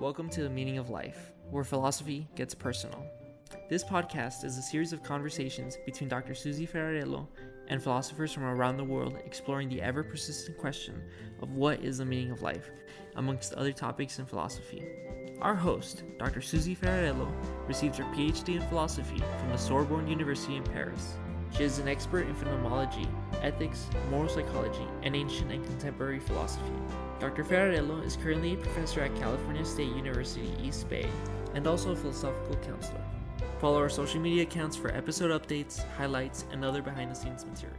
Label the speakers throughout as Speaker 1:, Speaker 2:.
Speaker 1: Welcome to The Meaning of Life, where philosophy gets personal. This podcast is a series of conversations between Dr. Susi Ferrarello and philosophers from around the world exploring the ever persistent question of what is the meaning of life, amongst other topics in philosophy. Our host, Dr. Susi Ferrarello, received her PhD in philosophy from the Sorbonne University in Paris. She is an expert in phenomenology, ethics, moral psychology, and ancient and contemporary philosophy. Dr. Ferrarello is currently a professor at California State University East Bay and also a philosophical counselor. Follow our social media accounts for episode updates, highlights, and other behind the scenes material.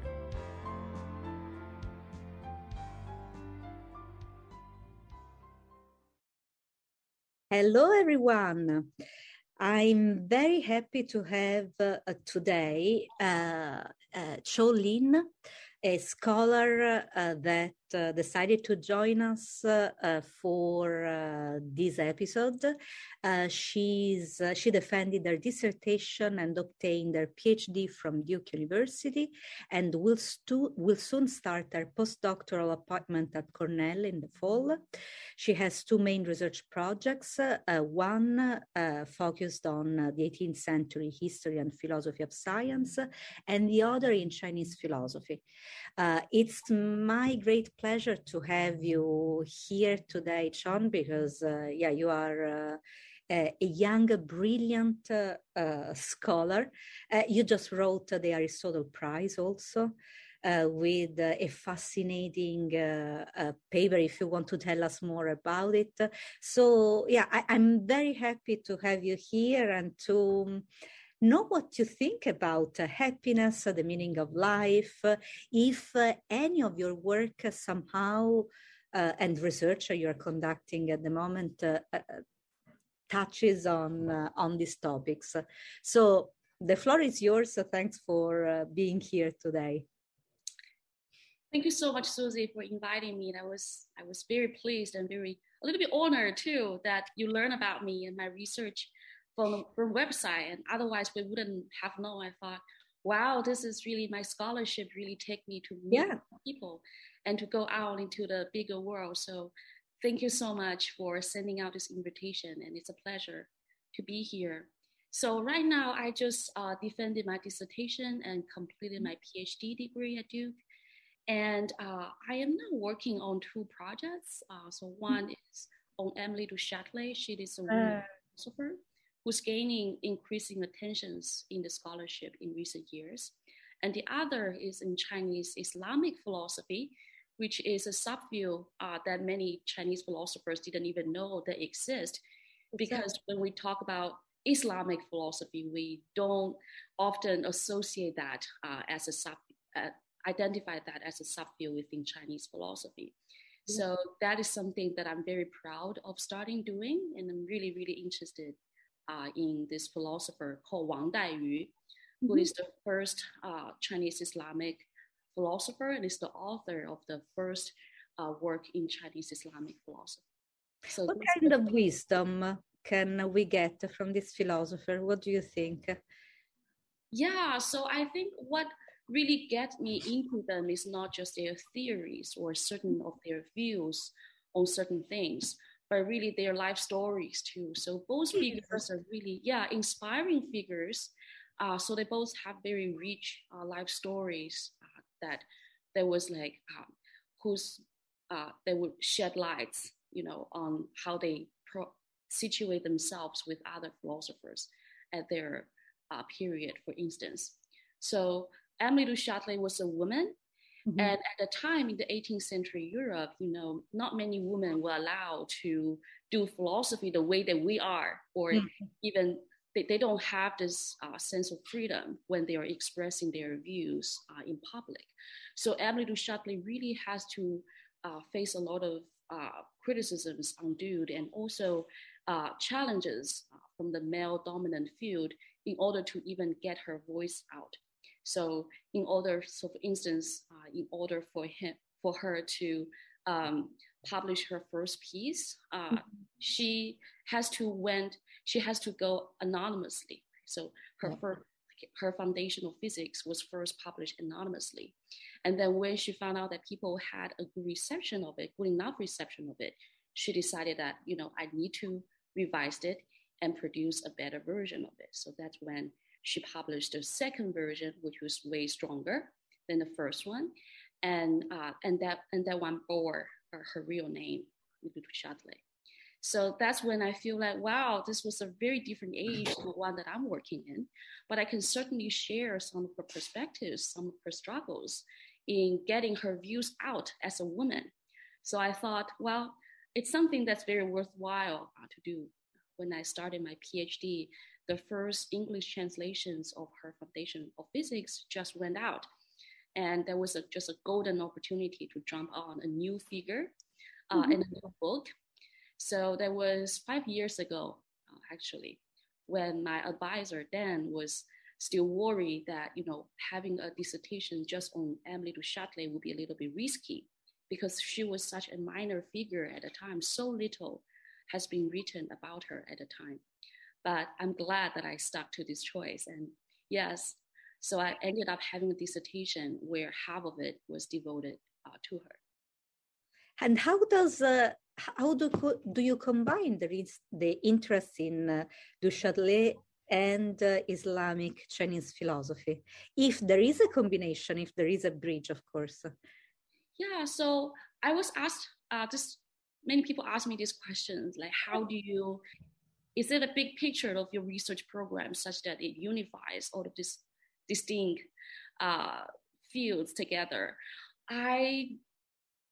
Speaker 2: Hello, everyone. I'm very happy to have uh, today uh, uh, Qiu Lin, a scholar uh, that uh, decided to join us uh, uh for uh, this episode. Uh, she's she defended her dissertation and obtained her PhD from Duke University, and will stu- will soon start her postdoctoral appointment at Cornell in the fall. She has two main research projects. one focused on the 18th century history and philosophy of science, and the other in Chinese philosophy. it's my great pleasure to have you here today, Qiu, because uh, yeah, you are. Uh, a young, brilliant uh, uh scholar. Uh, you just wrote the Aristotle Prize also. Uh, with a fascinating paper if you want to tell us more about it. So, yeah, I, am very happy to have you here and to know what you think about uh, happiness, uh, the meaning of life, uh, if uh, any of your work uh, somehow uh, and research you're conducting at the moment touches on on these topics. So the floor is yours. So thanks for being here today.
Speaker 3: Thank you so much, Susi, for inviting me. And I was I was very pleased and very a little bit honored too that you learn about me and my research from from website, and otherwise we wouldn't have known. I thought, wow, this is really my scholarship. Really take me to meet yeah. people and to go out into the bigger world. So, thank you so much for sending out this invitation, and it's a pleasure to be here. So right now, I just uh, defended my dissertation and completed my PhD degree at Duke. And uh, I am now working on two projects. Uh, so one mm-hmm. is on Émilie du Châtelet. She is a uh. philosopher who's gaining increasing attentions in the scholarship in recent years. And the other is in Chinese Islamic philosophy, which is a subfield uh, that many Chinese philosophers didn't even know that exist. Because when we talk about Islamic philosophy, we don't often associate that uh, as a sub, uh, identify that as a subfield within Chinese philosophy. So that is something that I'm very proud of starting doing, and I'm really, really interested in this philosopher called Wang Daiyu, who mm-hmm. is the first uh, Chinese Islamic philosopher and is the author of the first uh, work in Chinese Islamic philosophy.
Speaker 2: So what kind of wisdom can we get from this philosopher? What do you think?
Speaker 3: Yeah, so I think what really gets me into them is not just their theories or certain of their views on certain things, but really their life stories too. So both figures are really, yeah, inspiring figures. Uh, so they both have very rich uh, life stories uh, that there was like um, who's uh, they would shed lights, you know, on how they pro- situate themselves with other philosophers at their uh, period, for instance. So Émilie du Châtelet was a woman Mm-hmm. And at the time in the 18th century Europe, you know, not many women were allowed to do philosophy the way that we are, or mm-hmm. even they, they don't have this uh, sense of freedom when they are expressing their views uh, in public. So Émilie du Châtelet really has to uh, face a lot of uh, criticisms undue and also uh, challenges uh, from the male dominant field in order to even get her voice out. So in order, so for instance, uh, in order for him, for her to um, publish her first piece, uh, mm-hmm. she has to went, she has to go anonymously. So her first, her foundational physics was first published anonymously. And then when she found out that people had a good reception of it, good enough reception of it, she decided that you know I need to revise it and produce a better version of it. So that's when she published the second version, which was way stronger than the first one, and uh, and that and that one bore her real name, Ludovic Châtelet. So that's when I feel like, wow, this was a very different age from the one that I'm working in. But I can certainly share some of her perspectives, some of her struggles in getting her views out as a woman. So I thought, well, it's something that's very worthwhile uh, to do. When I started my PhD, the first English translations of her Foundation of Physics just went out. And there was a, just a golden opportunity to jump on a new figure uh, mm-hmm. in a new book so that was five years ago, uh, actually, when my advisor then was still worried that you know having a dissertation just on Émilie du Châtelet would be a little bit risky because she was such a minor figure at the time. So little has been written about her at the time. But I'm glad that I stuck to this choice. And yes, so I ended up having a dissertation where half of it was devoted uh, to her.
Speaker 2: And how does uh, how do, do you combine the, the interest in uh, Du Châtelet and uh, Islamic Chinese philosophy? If there is a combination, if there is a bridge, of course.
Speaker 3: Yeah, so I was asked, uh, just many people ask me these questions, like how do you, is it a big picture of your research program such that it unifies all of these distinct uh, fields together? I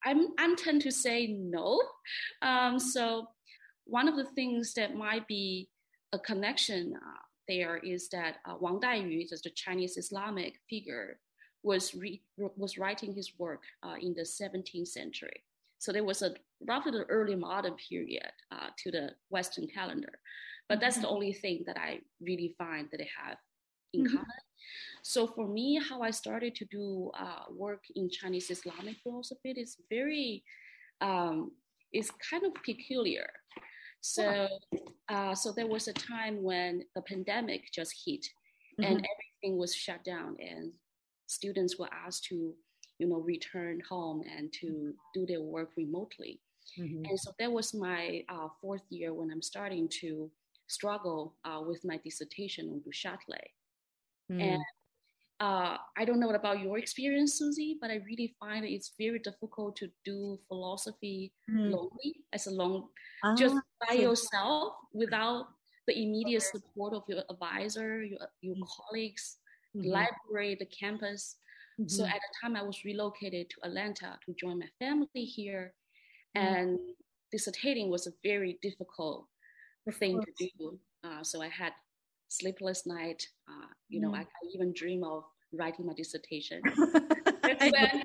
Speaker 3: I'm, I'm tend to say no. Um, so one of the things that might be a connection uh, there is that uh, Wang Daiyu, the Chinese Islamic figure, was re- was writing his work uh, in the 17th century. So there was a roughly the early modern period uh, to the Western calendar, but that's mm-hmm. the only thing that I really find that they have in mm-hmm. common. So for me, how I started to do uh, work in Chinese Islamic philosophy is very, um, is kind of peculiar. So, uh, so there was a time when the pandemic just hit, mm-hmm. and everything was shut down, and students were asked to, you know, return home and to do their work remotely. Mm-hmm. And so that was my uh, fourth year when I'm starting to struggle uh, with my dissertation on Du Châtelet. Mm. And uh, I don't know about your experience, Susi, but I really find it's very difficult to do philosophy mm. lonely, as a long, ah, just by yourself without the immediate support of your advisor, your, your mm colleagues, mm-hmm. the library, the campus. Mm-hmm. So at the time, I was relocated to Atlanta to join my family here, and dissertating was a very difficult thing to do. Uh, so I had sleepless night. Uh, you know, mm. I, I, even dream of writing my dissertation. That's when I,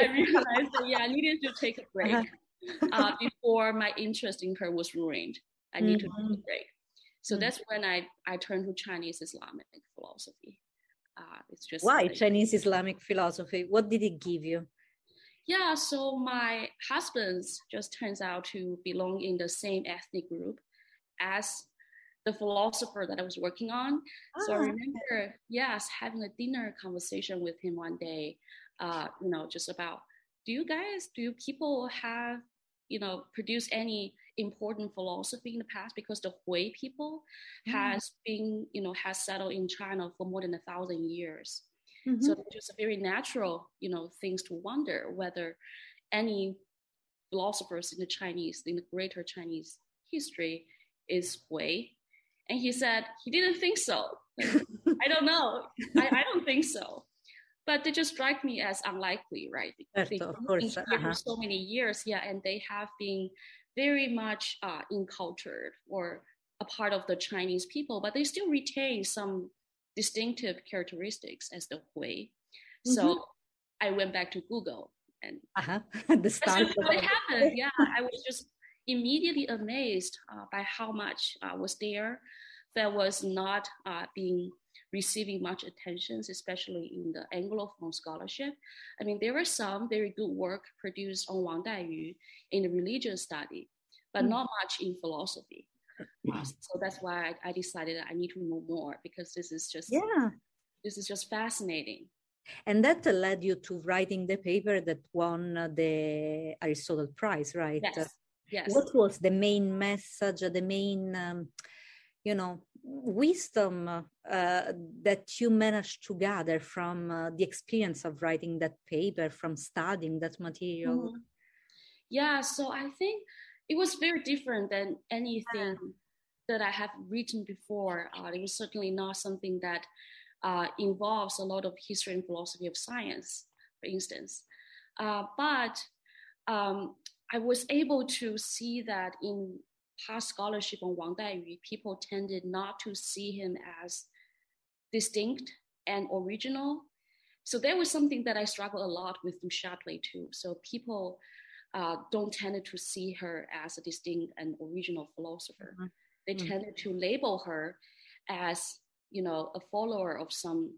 Speaker 3: I, realized that, yeah, I needed to take a break uh-huh. uh, before my interest in her was ruined. I need mm-hmm. to take a mm-hmm. break. So mm-hmm. that's when I, I turned to Chinese Islamic philosophy. Uh, it's just
Speaker 2: why like, Chinese Islamic philosophy? What did it give you?
Speaker 3: Yeah, so my husband just turns out to belong in the same ethnic group as the philosopher that I was working on. Oh, so I ah, remember, yes, having a dinner conversation with him one day, uh, you know, just about do you guys, do people have, you know, produce any important philosophy in the past? Because the Hui people mm. has been, you know, has settled in China for more than a thousand years. Mm-hmm. So it's just a very natural, you know, things to wonder whether any philosophers in the Chinese, in the greater Chinese history is Hui and he said he didn't think so. I don't know. I, I, don't think so. But they just strike me as unlikely, right?
Speaker 2: Yes, of course.
Speaker 3: Uh-huh. for so many years, yeah, and they have been very much uh, encultured or a part of the Chinese people, but they still retain some distinctive characteristics as the Hui. Mm-hmm. So I went back to Google and
Speaker 2: uh-huh. the start
Speaker 3: what happened. Yeah, I was just immediately amazed uh, by how much uh, was there that was not uh, being receiving much attention, especially in the Anglophone scholarship. I mean, there were some very good work produced on Wang Daiyu in the religious study, but mm. not much in philosophy. Uh, so that's why I, I, decided I need to know more because this is just
Speaker 2: yeah,
Speaker 3: this is just fascinating.
Speaker 2: And that led you to writing the paper that won the Aristotle Prize, right?
Speaker 3: Yes. Yes.
Speaker 2: What was the main message, the main, um, you know, wisdom uh, that you managed to gather from uh, the experience of writing that paper, from studying that material? Mm-hmm.
Speaker 3: Yeah, so I think it was very different than anything that I have written before. Uh, it was certainly not something that uh, involves a lot of history and philosophy of science, for instance. Uh, but um, I was able to see that in past scholarship on Wang Daiyu, people tended not to see him as distinct and original. So there was something that I struggled a lot with Du Châtelet too. So people uh, don't tend to see her as a distinct and original philosopher. Mm-hmm. They mm-hmm. tended to label her as, you know, a follower of some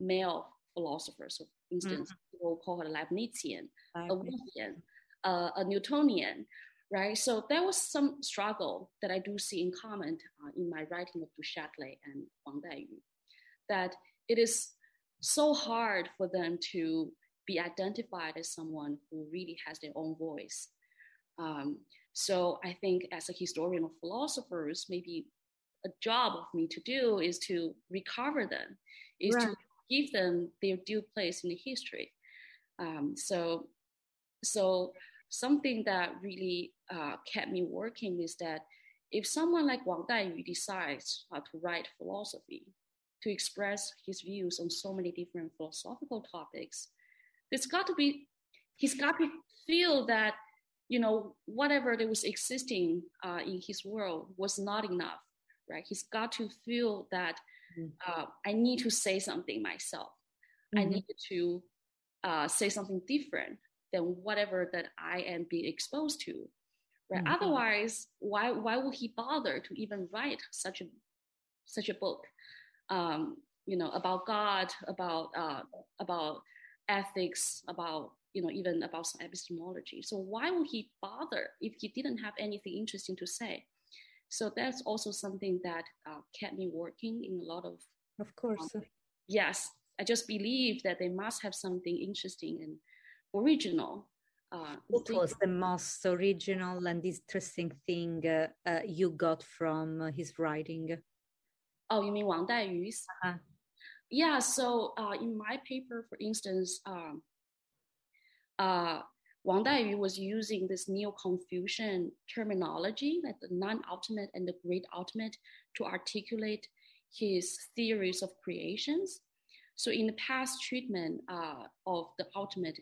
Speaker 3: male philosophers. So, for instance, mm-hmm. people call her Leibnizian, a Wolffian, uh, a Newtonian, right? So there was some struggle that I do see in common uh, in my writing of Du Châtelet and Wang Daiyu, that it is so hard for them to be identified as someone who really has their own voice. Um, so I think as a historian of philosophers, maybe a job of me to do is to recover them, is right. to give them their due place in the history. Um, so, so something that really uh, kept me working is that if someone like Wang Daiyu decides uh, to write philosophy, to express his views on so many different philosophical topics, it's got to be, he's got to feel that, you know, whatever that was existing uh, in his world was not enough, right? He's got to feel that mm-hmm. uh, I need to say something myself. Mm-hmm. I need to uh, say something different than whatever that I am being exposed to. Right? Mm-hmm. Otherwise, why why would he bother to even write such a such a book? Um, you know, about God, about uh, about ethics, about you know even about some epistemology. So why would he bother if he didn't have anything interesting to say? So that's also something that uh, kept me working in a lot of.
Speaker 2: Of course. Um,
Speaker 3: yes, I just believe that they must have something interesting and original.
Speaker 2: Uh, what was the most original and interesting thing uh, uh, you got from uh, his writing?
Speaker 3: Oh, you mean Wang Daiyu's? Uh-huh. Yeah, so uh, in my paper, for instance, um, uh, Wang Daiyu was using this Neo-Confucian terminology, like the non-ultimate and the great ultimate, to articulate his theories of creations. So in the past treatment uh, of the ultimate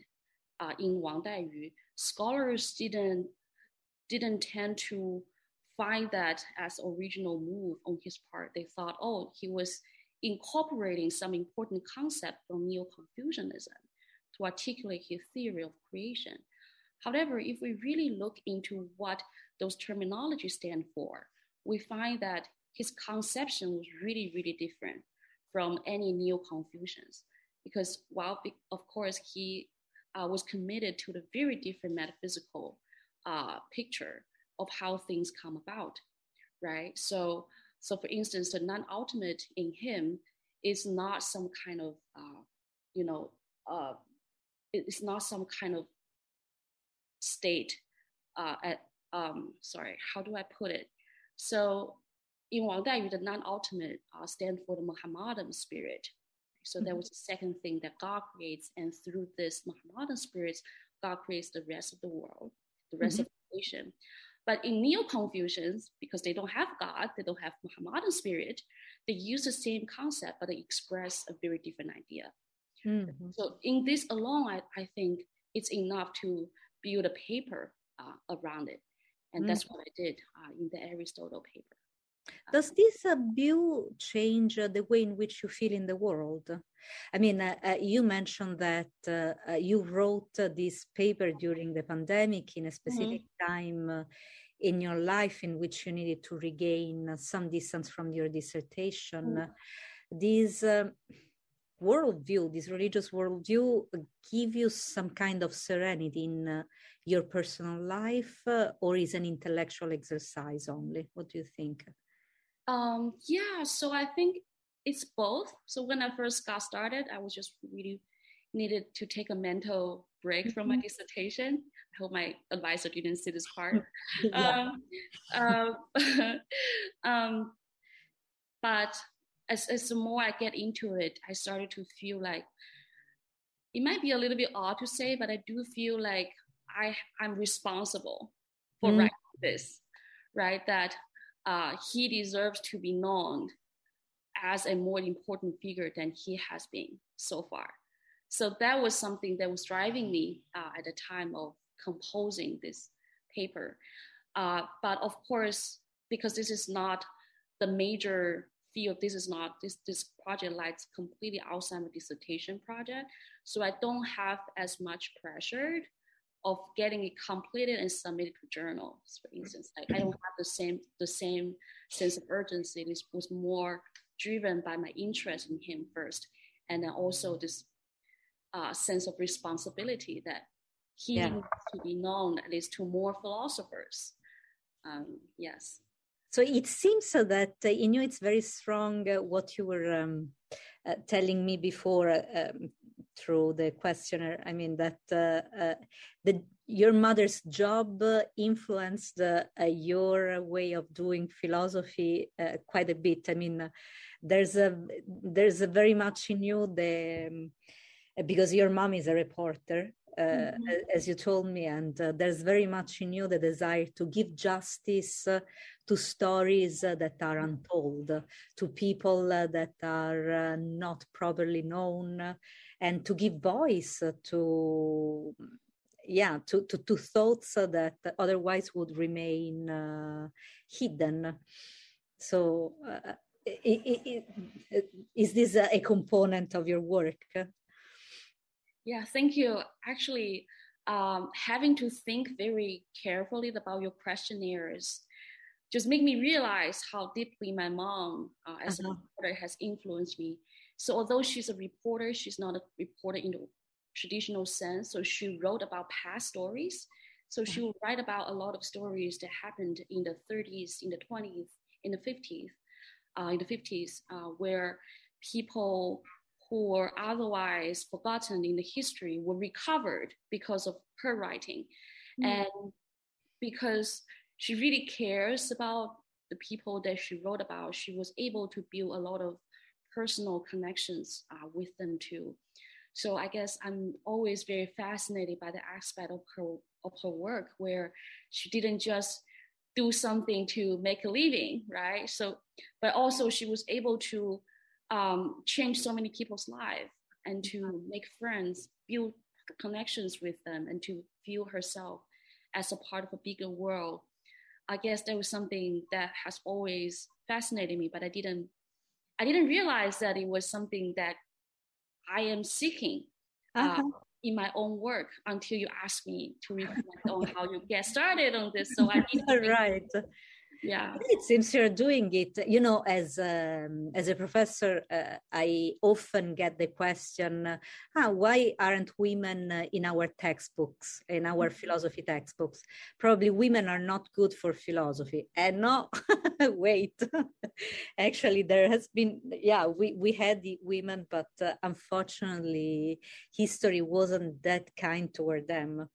Speaker 3: uh, in Wang Daiyu, scholars didn't didn't tend to find that as original move on his part. They thought, oh, he was incorporating some important concept from Neo-Confucianism to articulate his theory of creation. However, if we really look into what those terminologies stand for, we find that his conception was really, really different from any Neo-Confucians. Because while, of course, he uh, was committed to the very different metaphysical uh, picture of how things come about, right? So, so for instance, the non-ultimate in him is not some kind of, uh, you know, uh, it's not some kind of state. Uh, at um, sorry, how do I put it? So, in Wang Daiyu, the non-ultimate uh, stand for the Muhammadan spirit, so that mm-hmm. was the second thing that God creates. And through this Muhammadan spirit, God creates the rest of the world, the rest mm-hmm. of creation. But in Neo Confucians, because they don't have God, they don't have Mohammedan spirit, they use the same concept, but they express a very different idea. Mm-hmm. So in this alone, I, I think it's enough to build a paper uh, around it. And mm-hmm. that's what I did uh, in the Aristotle paper.
Speaker 2: Does this uh, view change uh, the way in which you feel in the world? I mean, uh, uh you mentioned that uh, uh, you wrote this paper during the pandemic in a specific mm-hmm. time in your life in which you needed to regain some distance from your dissertation. Mm-hmm. This worldview, this religious worldview, give you some kind of serenity in your personal life, or is an intellectual exercise only? What do you think?
Speaker 3: Um, yeah, so I think it's both. So when I first got started, I was just really needed to take a mental break from my
Speaker 2: Mhm.
Speaker 3: dissertation. I hope my advisor didn't see this part.
Speaker 2: Yeah.
Speaker 3: um, um, um, but as, as the more I get into it, I started to feel like it might be a little bit odd to say, but I do feel like I I'm responsible for
Speaker 2: Mm.
Speaker 3: writing this, right? That uh, he deserves to be known as a more important figure than he has been so far. So that was something that was driving me uh, at the time of composing this paper. Uh, but of course, because this is not the major field, this is not this this project lies completely outside my dissertation project. So I don't have as much pressure of getting it completed and submitted to journals, for instance. Like I don't have the same the same sense of urgency. This was more driven by my interest in him first, and then also this uh, sense of responsibility that he
Speaker 2: Yeah.
Speaker 3: needs to be known at least to more philosophers. Um, yes.
Speaker 2: So it seems so that uh, in you it's very strong uh, what you were um, uh, telling me before uh, um, through the questionnaire. I mean that uh, uh, the your mother's job uh, influenced your way of doing philosophy uh, quite a bit. I mean, there's a there's a very much in you the um, because your mom is a reporter. Uh,
Speaker 3: Mhm.
Speaker 2: as you told me, and uh, there's very much in you the desire to give justice uh, to stories that are untold, uh, to people that are uh, not properly known, and to give voice to, yeah, to, to, to thoughts that otherwise would remain uh, hidden. So, uh, i- i- i- is this a a component of your work?
Speaker 3: Yeah, thank you. Actually, um, having to think very carefully about your questionnaires just make me realize how deeply my mom, uh, as
Speaker 2: Uh-huh.
Speaker 3: a reporter, has influenced me. So although she's a reporter, she's not a reporter in the traditional sense. So she wrote about past stories. So she will write about a lot of stories that happened in the 30s, in the 20s, in the 50s, uh, in the 50s, uh, where people who were otherwise forgotten in the history were recovered because of her writing.
Speaker 2: Mm.
Speaker 3: And because she really cares about the people that she wrote about, she was able to build a lot of personal connections uh, with them too. So I guess I'm always very fascinated by the aspect of her of her work where she didn't just do something to make a living, right? So, but also she was able to um, change so many people's lives and to make friends, build connections with them, and to feel herself as a part of a bigger world. I guess that was something that has always fascinated me, but I didn't, I didn't realize that it was something that I am seeking uh,
Speaker 2: Uh-huh.
Speaker 3: in my own work until you asked me to reflect on how you get started on this. So I need to,
Speaker 2: right.
Speaker 3: Yeah.
Speaker 2: It seems you're doing it. You know, as um, as a professor, uh, I often get the question, uh, ah, why aren't women uh, in our textbooks, in our
Speaker 3: Mhm.
Speaker 2: philosophy textbooks? Probably women are not good for philosophy. And no, wait, actually, there has been, yeah, we we had the women, but uh, unfortunately, history wasn't that kind toward them.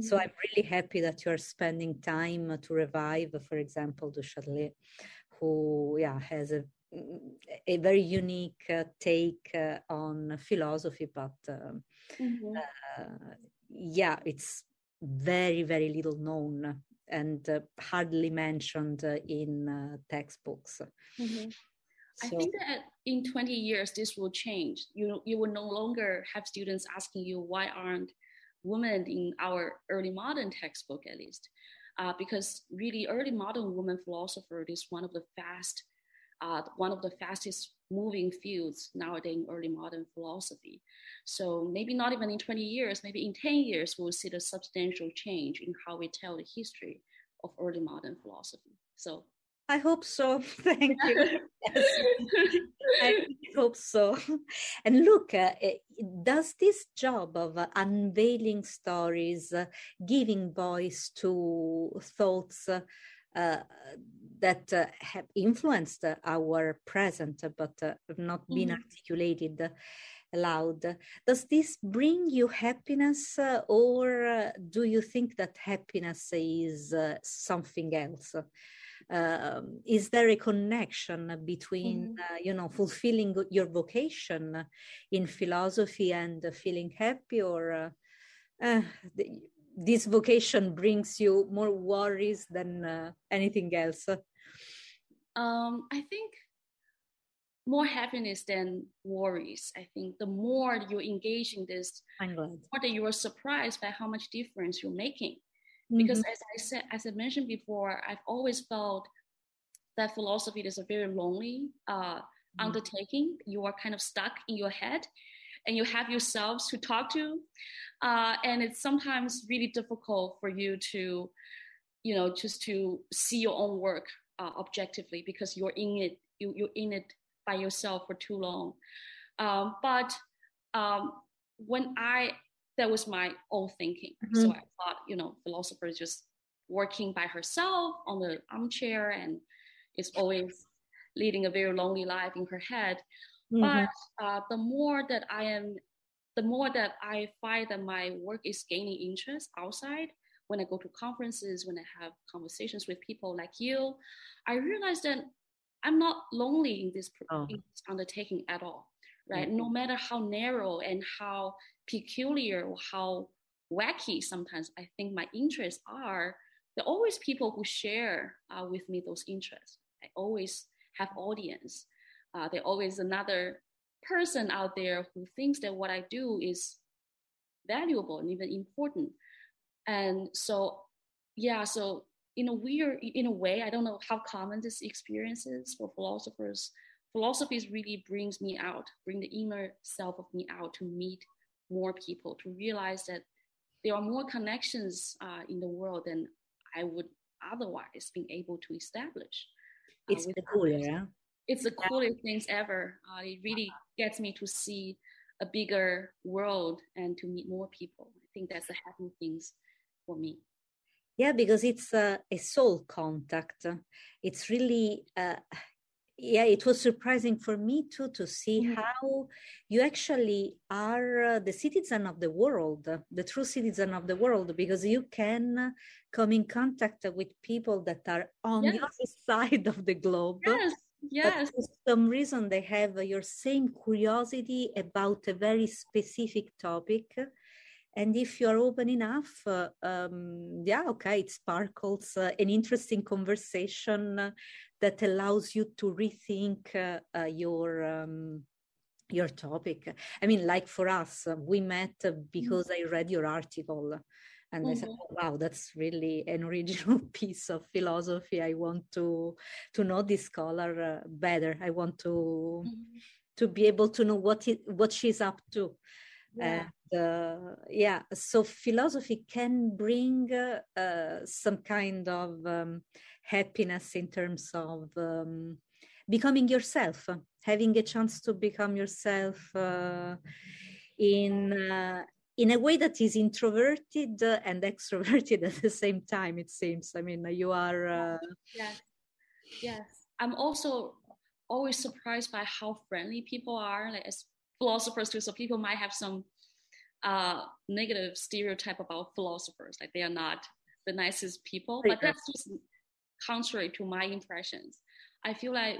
Speaker 2: So I'm really happy that you're spending time to revive, for example, Du Châtelet, who yeah has a a very unique uh, take uh, on philosophy, but um,
Speaker 3: Mhm.
Speaker 2: uh, yeah, it's very very little known and uh, hardly mentioned uh, in uh, textbooks.
Speaker 3: Mhm. I think that in 20 years, this will change. You, you will no longer have students asking you, why aren't women in our early modern textbook, at least? Uh, because really, early modern woman philosopher is one of the fast, uh, one of the fastest moving fields nowadays in early modern philosophy. So maybe not even in 20 years, maybe in 10 years, we'll see the substantial change in how we tell the history of early modern philosophy. So
Speaker 2: I hope so. Thank you. Yes. I hope so. And look, uh, does this job of uh, unveiling stories, uh, giving voice to thoughts, uh, that uh, have influenced our present but uh, have not been mm-hmm. articulated aloud. Does this bring you happiness, uh, or uh, do you think that happiness is uh, something else? Um, is there a connection between, mm-hmm. you know, fulfilling your vocation in philosophy and feeling happy, or the, this vocation brings you more worries than uh, anything else?
Speaker 3: Um, I think more happiness than worries. I think the more you engage in this,
Speaker 2: the more
Speaker 3: that you are surprised by how much difference you're making. Mm-hmm. Because as I said, as I mentioned before, I've always felt that philosophy is a very lonely uh, mm-hmm. undertaking. You are kind of stuck in your head and you have yourselves to talk to. Uh, and it's sometimes really difficult for you to, you know, just to see your own work uh, objectively because you're in it, you, you're in it by yourself for too long. Um, but um, when I, that was my own thinking. Mm-hmm. So I thought, you know, philosopher is just working by herself on the armchair and is always leading a very lonely life in her head. Mm-hmm. But uh, the more that I am, the more that I find that my work is gaining interest outside, when I go to conferences, when I have conversations with people like you, I realize that I'm not lonely in this, oh. in this undertaking at all, right? Mm-hmm. No matter how narrow and how peculiar or how wacky sometimes I think my interests are, there are always people who share uh, with me those interests. I always have audience. Uh, there's always another person out there who thinks that what I do is valuable and even important. And so, yeah, so in a weird in a way i don't know how common this experience is for philosophers philosophy really brings me out bring the inner self of me out to meet more people to realize that there are more connections uh, in the world than i would otherwise be able to establish
Speaker 2: uh, it's the cooler yeah?
Speaker 3: it's the coolest things ever. Uh, it really gets me to see a bigger world and to meet more people. I think that's the happy things for me.
Speaker 2: Yeah because it's a, a soul contact. It's really uh, yeah it was surprising for me too to see mm-hmm. how you actually are uh, the citizen of the world the true citizen of the world because you can come in contact with people that are on yes. the other side of the globe
Speaker 3: yes yes
Speaker 2: but for some reason they have your same curiosity about a very specific topic and if you are open enough uh, um, yeah okay it sparkles uh, an interesting conversation that allows you to rethink uh, uh your um, your topic i mean like for us uh, we met because mm-hmm. i read your article and mm-hmm. I said, oh, "Wow, that's really an original piece of philosophy. I want to to know this scholar uh, better. I want to mm-hmm. to be able to know what it, what she's up to." Yeah uh, yeah so philosophy can bring uh, some kind of um, happiness in terms of um, becoming yourself having a chance to become yourself uh, in uh, in a way that is introverted and extroverted at the same time it seems. I mean you are uh,
Speaker 3: yes. Yes. I'm also always surprised by how friendly people are like as philosophers too. So people might have some uh, negative stereotype about philosophers, like they are not the nicest people. But that's just contrary to my impressions. I feel like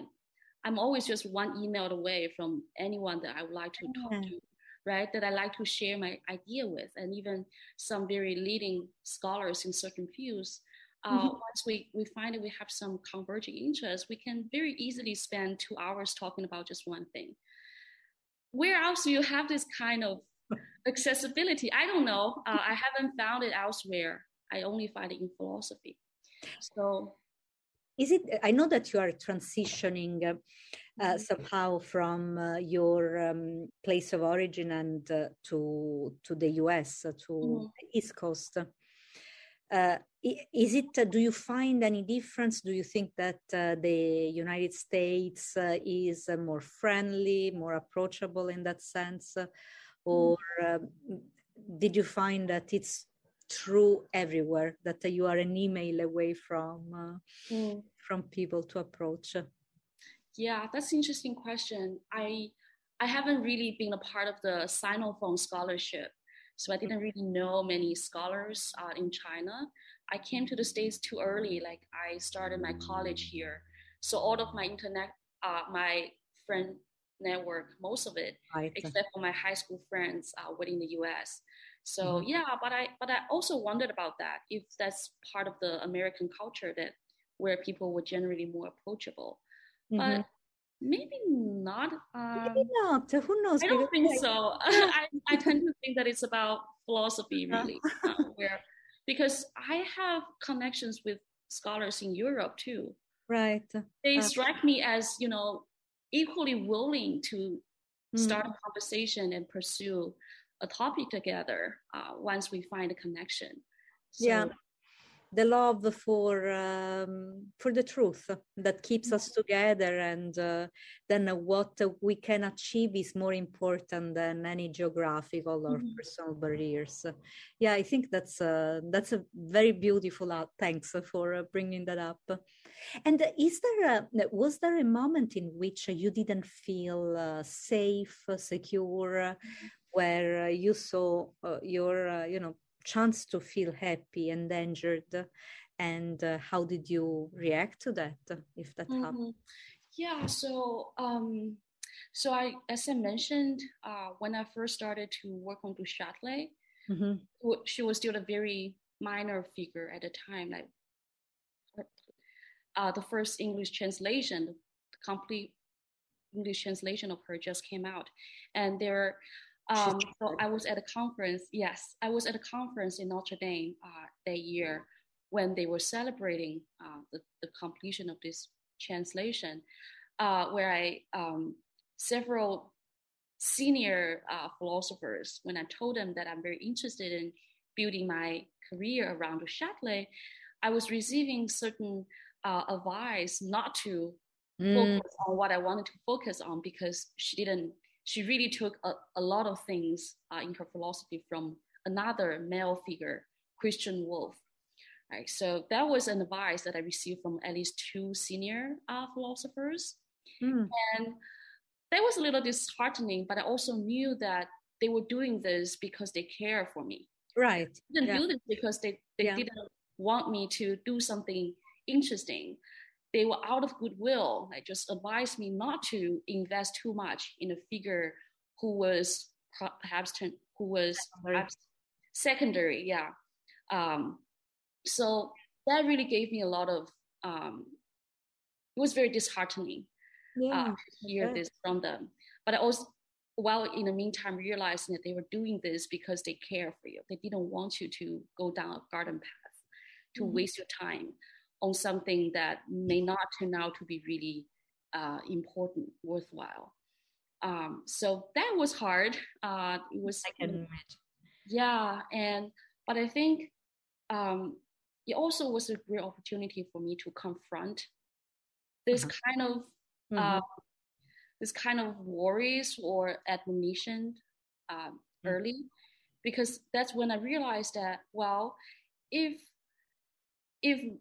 Speaker 3: I'm always just one email away from anyone that I would like to talk to, right? That I like to share my idea with, and even some very leading scholars in certain fields. Uh, mm-hmm. Once we, we find that we have some converging interests, we can very easily spend two hours talking about just one thing. Where else do you have this kind of accessibility i don't know uh, i haven't found it elsewhere i only find it in philosophy so
Speaker 2: is it i know that you are transitioning uh, uh, mm-hmm. somehow from uh, your um, place of origin and uh, to to the us uh, to mm-hmm. the east coast uh, is it do you find any difference do you think that the united states is more friendly more approachable in that sense or uh, did you find that it's true everywhere that you are an email away from uh, mm. from people to approach.
Speaker 3: Yeah that's an interesting question. I i haven't really been a part of the sinophone scholarship so i didn't really know many scholars uh, in china. I came to the states too early like i started my college here. So all of my internet uh, my friend network most of it right. except for my high school friends uh, within the us so mm-hmm. yeah, but I but I also wondered about that if that's part of the American culture that where people were generally more approachable, mm-hmm. but maybe not.
Speaker 2: Um, maybe not. Who knows?
Speaker 3: I don't think so. I, I tend to think that it's about philosophy really, uh, where because I have connections with scholars in Europe too.
Speaker 2: Right.
Speaker 3: They uh, strike me as you know equally willing to start mm-hmm. a conversation and pursue a topic together uh, once we find a connection.
Speaker 2: So, yeah, the love for um, for the truth that keeps us mm-hmm. together, and uh, then what we can achieve is more important than any geographical or mm-hmm. personal barriers. Yeah, I think that's a, that's a very beautiful. Uh, thanks for uh, bringing that up. And is there a, was there a moment in which you didn't feel uh, safe, secure, mm-hmm where uh, you saw uh, your uh, you know chance to feel happy and endangered and uh, how did you react to that if that mm-hmm. happened
Speaker 3: yeah so um so i as i mentioned uh, when i first started to work on du châtelet mm-hmm. she was still a very minor figure at the time like uh, the first english translation the complete english translation of her just came out and there um, so I was at a conference. Yes, I was at a conference in Notre Dame uh, that year when they were celebrating uh, the, the, completion of this translation, uh, where I um, several senior uh, philosophers, when I told them that I'm very interested in building my career around the Châtelet, I was receiving certain uh, advice not to mm. focus on what I wanted to focus on because she didn't she really took a, a lot of things uh, in her philosophy from another male figure, Christian Wolff. Right, so that was an advice that I received from at least two senior uh, philosophers, mm. and that was a little disheartening. But I also knew that they were doing this because they care for me.
Speaker 2: Right.
Speaker 3: They didn't yeah. do this because they, they yeah. didn't want me to do something interesting they were out of goodwill. They just advised me not to invest too much in a figure who was perhaps who was perhaps secondary. Yeah. Um, so that really gave me a lot of. Um, it was very disheartening yeah, uh, to hear yeah. this from them. But I also, while in the meantime, realizing that they were doing this because they care for you. They didn't want you to go down a garden path, to mm-hmm. waste your time on something that may not turn out to be really uh, important, worthwhile. Um, so that was hard. Uh, it was,
Speaker 2: I can.
Speaker 3: Yeah, and but I think um, it also was a great opportunity for me to confront this uh-huh. kind of mm-hmm. uh, this kind of worries or admonition um, mm-hmm. early, because that's when I realized that well, if if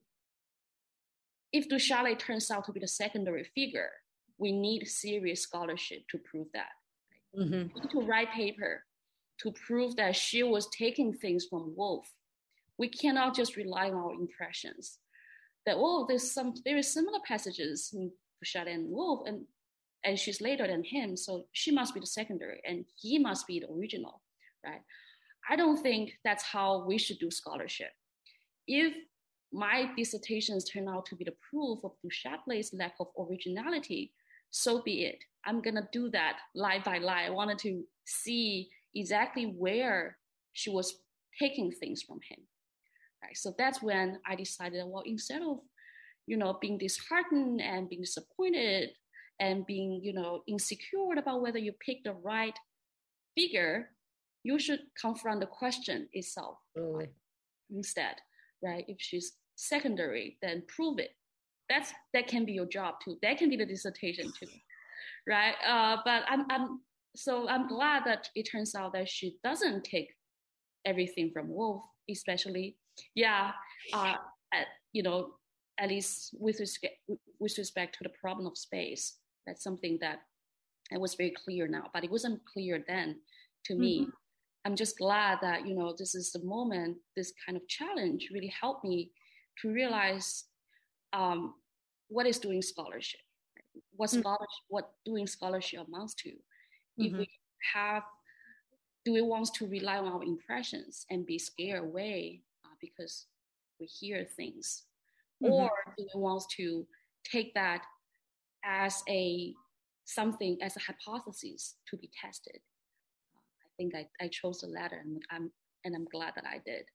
Speaker 3: if Du Châtelet turns out to be the secondary figure, we need serious scholarship to prove that. Mm-hmm. We need to write paper to prove that she was taking things from Wolff. We cannot just rely on our impressions. That oh, there's some very similar passages in Du Châtelet and Wolff, and and she's later than him, so she must be the secondary, and he must be the original, right? I don't think that's how we should do scholarship. If my dissertations turn out to be the proof of Du lack of originality, so be it. I'm gonna do that line by line. I wanted to see exactly where she was taking things from him. Right. So that's when I decided, well, instead of, you know, being disheartened and being disappointed and being, you know, insecure about whether you picked the right figure, you should confront the question itself really? instead, right? If she's secondary, then prove it. That's that can be your job too. That can be the dissertation too, right? Uh, but I'm, I'm so I'm glad that it turns out that she doesn't take everything from Wolff, especially. Yeah, uh, at, you know, at least with respect with respect to the problem of space, that's something that it was very clear now, but it wasn't clear then to me. Mm-hmm. I'm just glad that you know this is the moment. This kind of challenge really helped me to realize um, what is doing scholarship, what mm-hmm. scholarship, what doing scholarship amounts to. Mm-hmm. If we have, do we want to rely on our impressions and be scared away uh, because we hear things, mm-hmm. or do we want to take that as a something as a hypothesis to be tested? Uh, I think I, I chose the latter, and I'm and I'm glad that I did.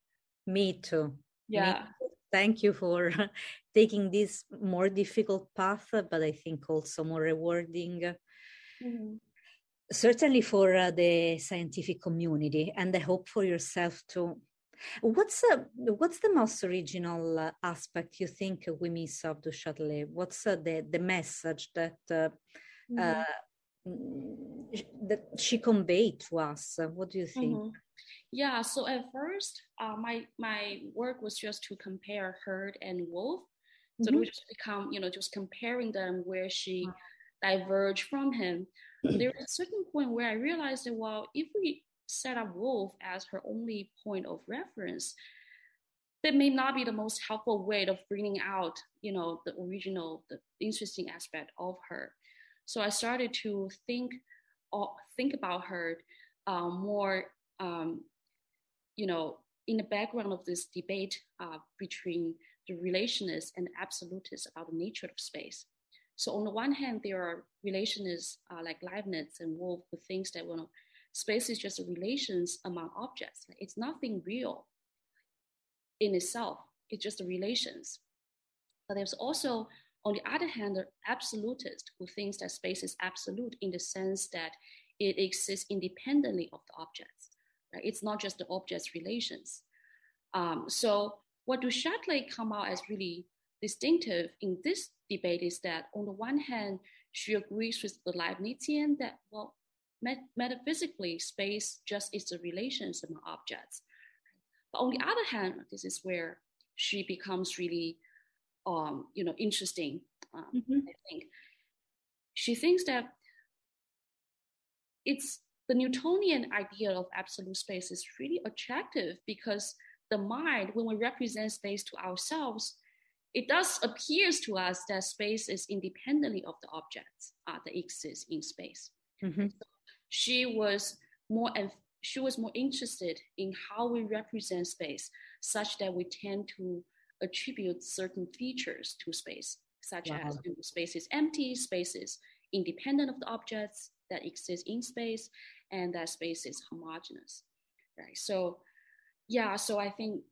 Speaker 2: Me too.
Speaker 3: Yeah.
Speaker 2: Me. Thank you for taking this more difficult path, but I think also more rewarding. Mm-hmm. Certainly for uh, the scientific community, and I hope for yourself too. What's uh, what's the most original uh, aspect you think we miss of Du Châtelet? What's uh, the the message that uh, mm-hmm. Uh, that she conveyed to us? What do you think? Mm-hmm.
Speaker 3: Yeah, so at first, uh, my my work was just to compare herd and Wolff. So mm-hmm. would just become, you know, just comparing them where she diverged from him. there was a certain point where I realized that, well, if we set up Wolff as her only point of reference, that may not be the most helpful way of bringing out, you know, the original, the interesting aspect of her. So I started to think, uh, think about her uh, more um, you know, in the background of this debate uh, between the relationists and absolutists about the nature of space. So on the one hand, there are relationists uh, like Leibniz and Wolff who thinks that well, space is just relations among objects. It's nothing real in itself. It's just relations. But there's also, on the other hand, the absolutist who thinks that space is absolute in the sense that it exists independently of the objects. Right? It's not just the objects relations. Um, so what Du Châtelet come out as really distinctive in this debate is that on the one hand, she agrees with the Leibnizian that, well, met- metaphysically, space just is the relations among objects. But on the other hand, this is where she becomes really, um, you know, interesting. Um, mm-hmm. I think she thinks that it's the Newtonian idea of absolute space is really attractive because the mind, when we represent space to ourselves, it does appears to us that space is independently of the objects uh, that exist in space. Mm-hmm. So she was more and she was more interested in how we represent space, such that we tend to attribute certain features to space, such wow. as you know, space is empty, space is independent of the objects that exist in space, and that space is homogeneous, right? So, yeah, so I think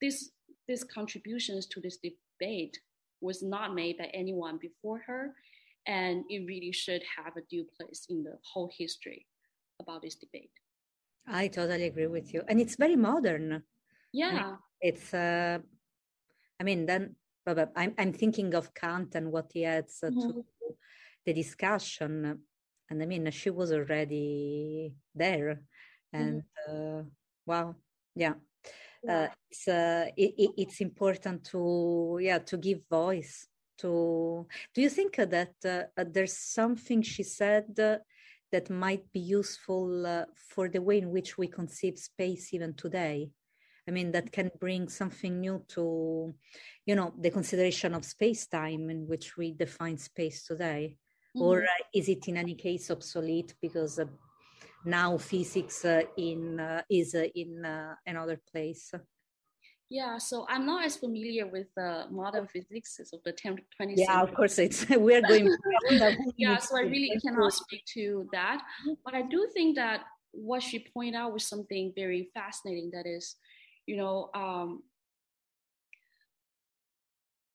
Speaker 3: this these contributions to this debate was not made by anyone before her, and it really should have a due place in the whole history about this debate.
Speaker 2: I totally agree with you, and it's very modern.
Speaker 3: Yeah,
Speaker 2: it's. Uh, I mean, then I'm I'm thinking of Kant and what he adds uh, mm-hmm. to the discussion and I mean she was already there, and mm-hmm. uh, wow, yeah. Uh, it's uh, it, it's important to yeah to give voice to do you think that uh, uh there's something she said that might be useful uh, for the way in which we conceive space even today i mean that can bring something new to you know the consideration of space time in which we define space today mm-hmm. Or uh, is it in any case obsolete because uh, now physics uh, in uh, is uh, in uh, another place?
Speaker 3: Yeah, so I'm not as familiar with the modern physics of the 10th, 20th
Speaker 2: Yeah, of course, it's we are going.
Speaker 3: yeah, so I really cannot speak to that, but I do think that what she pointed out was something very fascinating. That is, you know, um,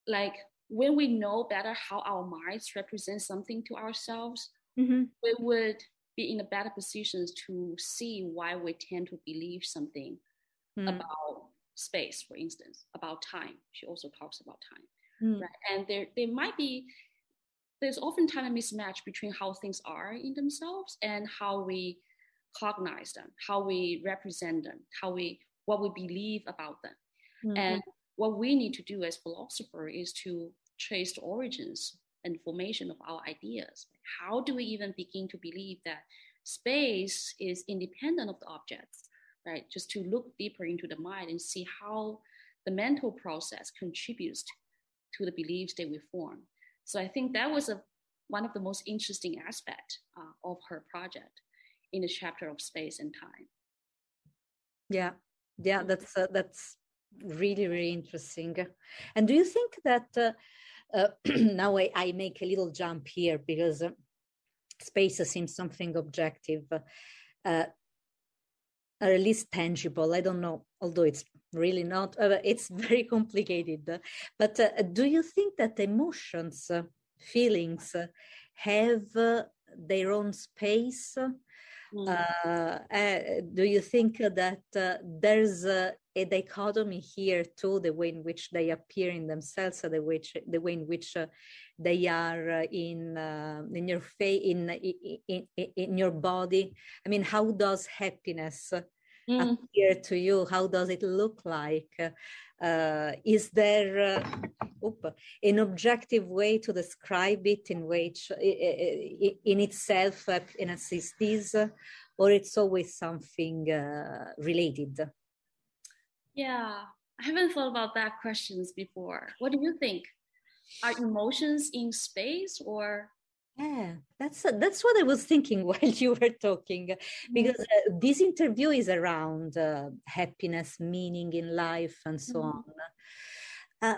Speaker 3: like when we know better how our minds represent something to ourselves, mm-hmm. we would be in a better positions to see why we tend to believe something mm. about space, for instance, about time. She also talks about time. Mm. Right? And there, there might be, there's oftentimes a mismatch between how things are in themselves and how we cognize them, how we represent them, how we what we believe about them. Mm-hmm. And what we need to do as philosophers is to trace the origins and formation of our ideas. How do we even begin to believe that space is independent of the objects, right? Just to look deeper into the mind and see how the mental process contributes to the beliefs that we form. So I think that was a, one of the most interesting aspects uh, of her project in the chapter of space and time.
Speaker 2: Yeah, yeah, that's uh, that's really really interesting. And do you think that uh Uh, now I, I, make a little jump here because uh, space seems something objective, uh, uh or at least tangible. I don't know, although it's really not. Uh, it's very complicated. But do you think that emotions, feelings, have their own space? Mm. Uh, uh, do you think that uh, there's a, a, dichotomy here too, the way in which they appear in themselves, the way, the way in which uh, they are uh, in uh, in your face, in, in, in in your body? I mean, how does happiness mm. appear to you? How does it look like? uh, is there uh, an objective way to describe it in which in itself uh, in assistees or it's always something uh, related
Speaker 3: yeah i haven't thought about that questions before what do you think are emotions in space or
Speaker 2: yeah, that's that's what I was thinking while you were talking, mm-hmm. because uh, this interview is around uh, happiness, meaning in life, and so mm-hmm. on.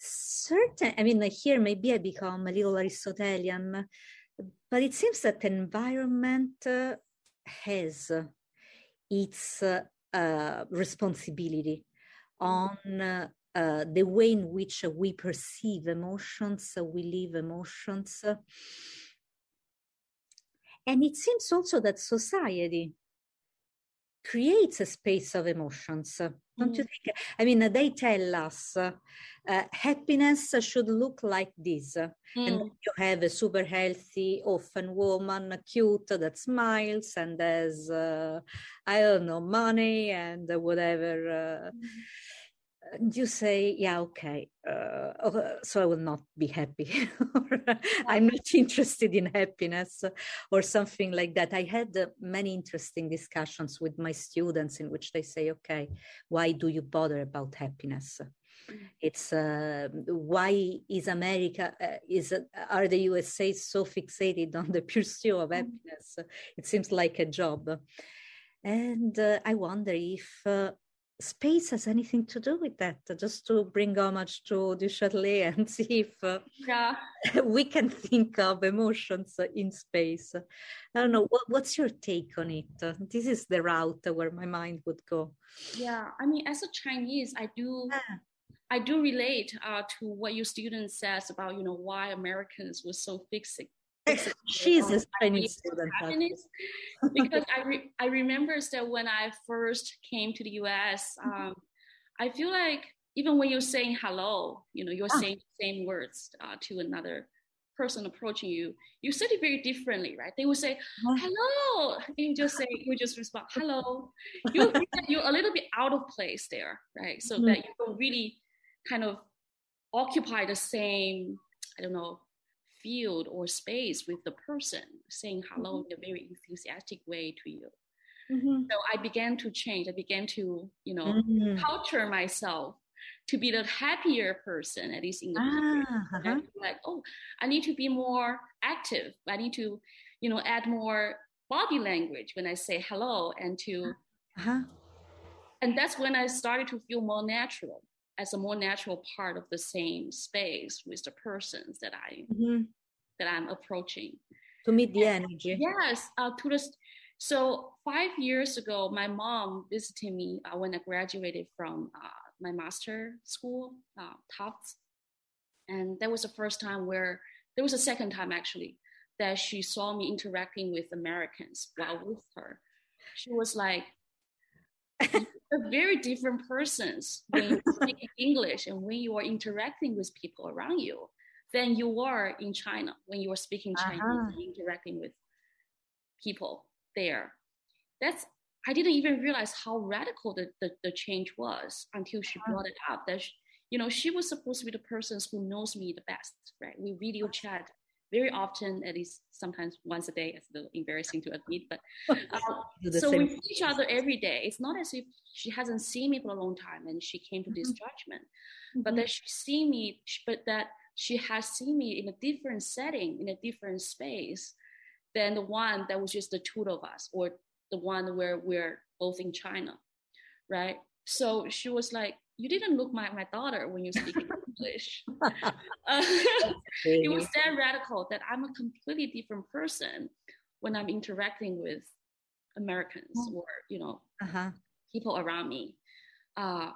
Speaker 2: Uh, certain, I mean, here maybe I become a little Aristotelian, but it seems that environment uh, has its uh, responsibility mm-hmm. on uh, the way in which we perceive emotions, we live emotions. And it seems also that society creates a space of emotions. Don't mm. you think? I mean, they tell us uh, happiness should look like this. Mm. And you have a super healthy, often woman, cute, that smiles and has, uh, I don't know, money and whatever. Uh, mm you say, yeah, okay, uh, so I will not be happy. I'm not interested in happiness or something like that. I had uh, many interesting discussions with my students in which they say, okay, why do you bother about happiness? Mm. It's uh, why is America uh, is are the USA so fixated on the pursuit of mm. happiness? It seems like a job, and uh, I wonder if uh, space has anything to do with that just to bring homage to du châtelet and see if uh, yeah. we can think of emotions in space i don't know what, what's your take on it this is the route where my mind would go
Speaker 3: yeah i mean as a chinese i do yeah. i do relate uh, to what your student says about you know why americans were so fixated
Speaker 2: She's a Chinese
Speaker 3: student. because I, re- I remember that when I first came to the US, mm-hmm. um, I feel like even when you're saying hello, you know, you're ah. saying the same words uh, to another person approaching you, you said it very differently, right? They would say, hello. You just say, you just respond, hello. You, you're a little bit out of place there, right? So mm-hmm. that you don't really kind of occupy the same, I don't know, field or space with the person saying hello mm-hmm. in a very enthusiastic way to you. Mm-hmm. So I began to change. I began to, you know, mm-hmm. culture myself to be the happier person, at least in the ah, uh-huh. like, oh, I need to be more active. I need to, you know, add more body language when I say hello and to, uh-huh. and that's when I started to feel more natural as a more natural part of the same space with the persons that I mm-hmm. that I'm approaching.
Speaker 2: To meet the and, energy.
Speaker 3: Yes, uh, to the. So five years ago, my mom visited me uh, when I graduated from uh, my master school, uh, Tufts, and that was the first time where there was a second time actually that she saw me interacting with Americans while with her. She was like, are very different persons when you speak English and when you are interacting with people around you than you are in China when you are speaking Chinese uh-huh. and interacting with people there. That's I didn't even realize how radical the, the, the change was until she brought it up. That she, you know, she was supposed to be the person who knows me the best, right? We video chat very often, at least sometimes once a day. It's a little embarrassing to admit, but uh, so we see each other every day. It's not as if she hasn't seen me for a long time and she came to this mm-hmm. judgment, mm-hmm. but that she see me, but that she has seen me in a different setting, in a different space than the one that was just the two of us, or the one where we're both in China, right? So she was like, "You didn't look like my daughter when you speak English." uh, it was that radical that I'm a completely different person when I'm interacting with Americans oh. or you know uh-huh. people around me. Uh,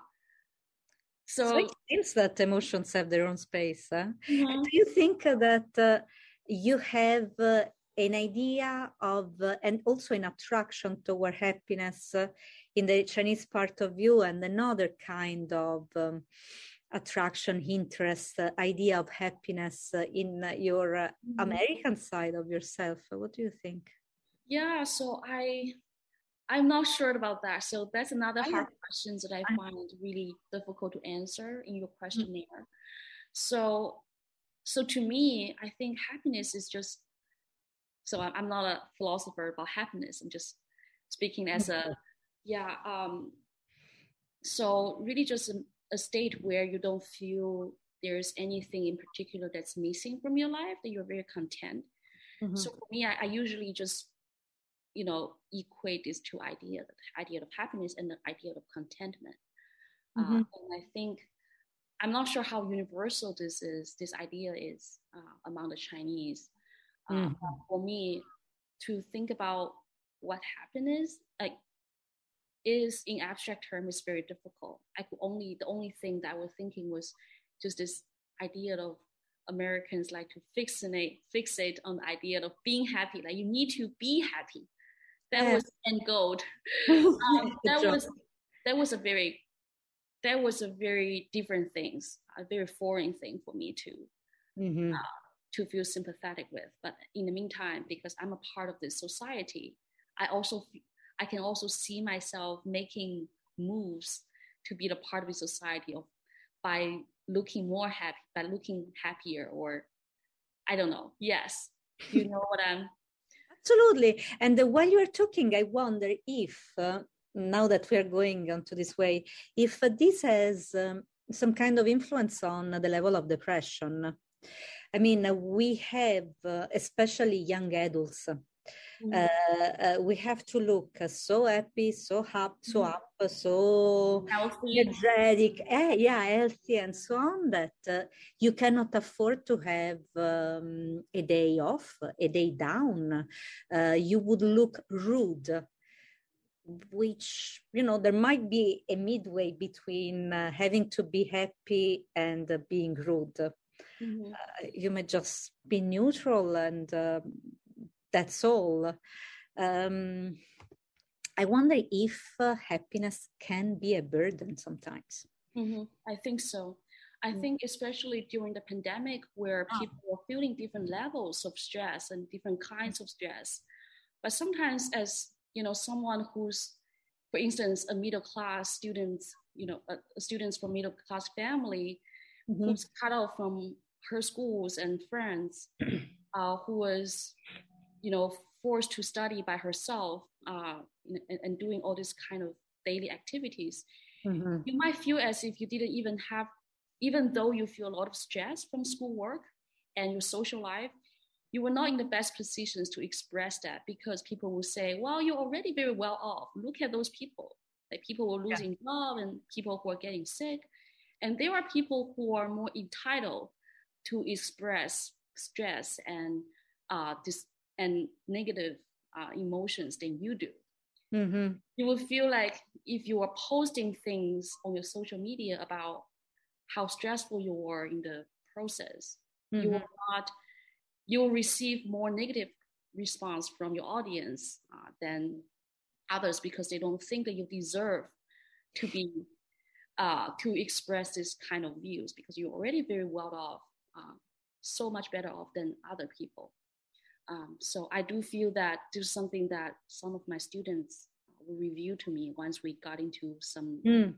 Speaker 2: so, so, it seems that emotions have their own space. Huh? Mm-hmm. Do you think that uh, you have uh, an idea of uh, and also an attraction toward happiness uh, in the Chinese part of you and another kind of um, attraction, interest, uh, idea of happiness uh, in uh, your uh, mm-hmm. American side of yourself. What do you think?
Speaker 3: Yeah, so I I'm not sure about that. So that's another hard question that I find really difficult to answer in your mm-hmm. questionnaire. Mm-hmm. So so to me, I think happiness is just so I'm not a philosopher about happiness. I'm just speaking as a yeah. Um, so really, just a, a state where you don't feel there's anything in particular that's missing from your life that you're very content. Mm-hmm. So for me, I, I, usually just you know equate these two ideas: the idea of happiness and the idea of contentment. Uh, mm-hmm. Uh, and I think I'm not sure how universal this is. This idea is uh, among the Chinese. Mm-hmm. For me, to think about what happiness like is in abstract terms is very difficult. I could only the only thing that I was thinking was just this idea of Americans like to fixate fixate on the idea of being happy. Like you need to be happy. That was end goal. um, that was that was a very that was a very different things, a very foreign thing for me to mm-hmm. uh, to feel sympathetic with. But in the meantime, because I'm a part of this society, I also I can also see myself making moves to be a part of the society of by looking more happy, by looking happier, or I don't know. Yes, you know what I'm.
Speaker 2: Absolutely. And uh, while you are talking, I wonder if uh, now that we are going on to this way, if uh, this has um, some kind of influence on the level of depression. I mean, we have, uh, especially young adults, mm-hmm. uh, uh, we have to look so happy, so up, so mm-hmm. up, so
Speaker 3: healthy,
Speaker 2: energetic, eh, yeah, healthy, and so on. That uh, you cannot afford to have um, a day off, a day down. Uh, you would look rude which you know there might be a midway between uh, having to be happy and uh, being rude mm-hmm. uh, you may just be neutral and uh, that's all um, i wonder if uh, happiness can be a burden sometimes
Speaker 3: mm-hmm. i think so i mm. think especially during the pandemic where ah. people are feeling different levels of stress and different kinds of stress but sometimes as you know someone who's for instance a middle class student you know a, students from middle class family mm-hmm. who's cut off from her schools and friends uh, who was you know forced to study by herself uh, and, and, doing all this kind of daily activities mm-hmm. you might feel as if you didn't even have even though you feel a lot of stress from schoolwork and your social life you were not in the best positions to express that because people will say, well, you're already very well off. Look at those people. Like people were losing yeah. job and people who are getting sick. And there are people who are more entitled to express stress and uh, dis- and negative uh, emotions than you do. Mm-hmm. You will feel like if you are posting things on your social media about how stressful you were in the process, mm-hmm. you will not you'll receive more negative response from your audience uh, than others because they don't think that you deserve to be uh, to express this kind of views because you're already very well off, uh, so much better off than other people. Um, so I do feel that this is something that some of my students review to me once we got into some
Speaker 2: Mm.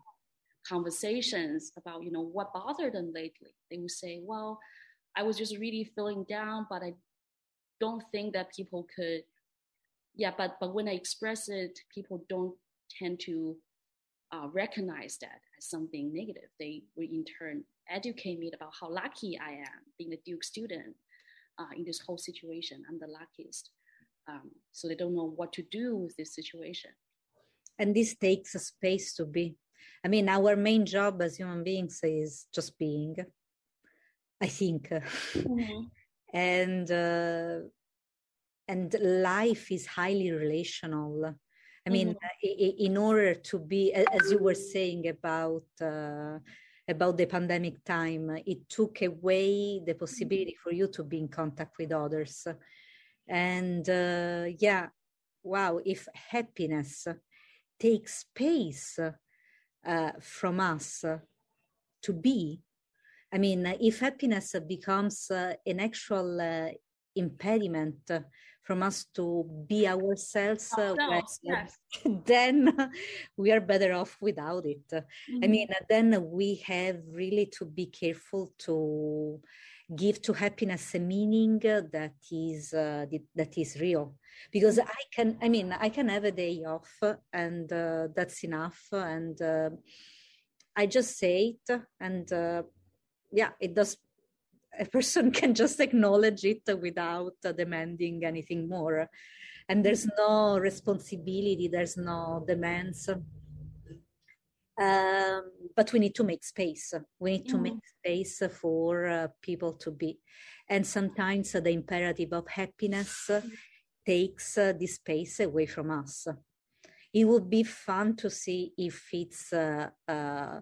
Speaker 3: conversations about you know what bothered them lately. They would say well i was just really feeling down but i don't think that people could yeah but but when i express it people don't tend to uh, recognize that as something negative. They will in turn educate me about how lucky i am being a duke student uh, in this whole situation i'm the luckiest um, so they don't know what to do with this situation
Speaker 2: And this takes a space to be. I mean, our main job as human beings is just being, I think. and uh, and life is highly relational. I mean,
Speaker 3: Mhm.
Speaker 2: i- in order to be, as you were saying about uh, about the pandemic time, it took away the possibility for you to be in contact with others. And uh, yeah, wow, if happiness takes space uh, from us to be, I mean, if happiness becomes uh, an actual uh, impediment from us to be ourselves, uh,
Speaker 3: Ourselves, yes.
Speaker 2: then we are better off without it. I
Speaker 3: Mhm.
Speaker 2: mean, then we have really to be careful to give to happiness a meaning that is uh, th- that is real. Because I can, I mean, I can have a day off, and uh, that's enough. And uh, I just say it, and uh, yeah, it does. A person can just acknowledge it without demanding anything more, and there's no responsibility. There's no demands um, but we need to make space. We need to make space for uh, people to be. And sometimes uh, the imperative of happiness uh, takes uh, this space away from us. It would be fun to see if it's uh, uh,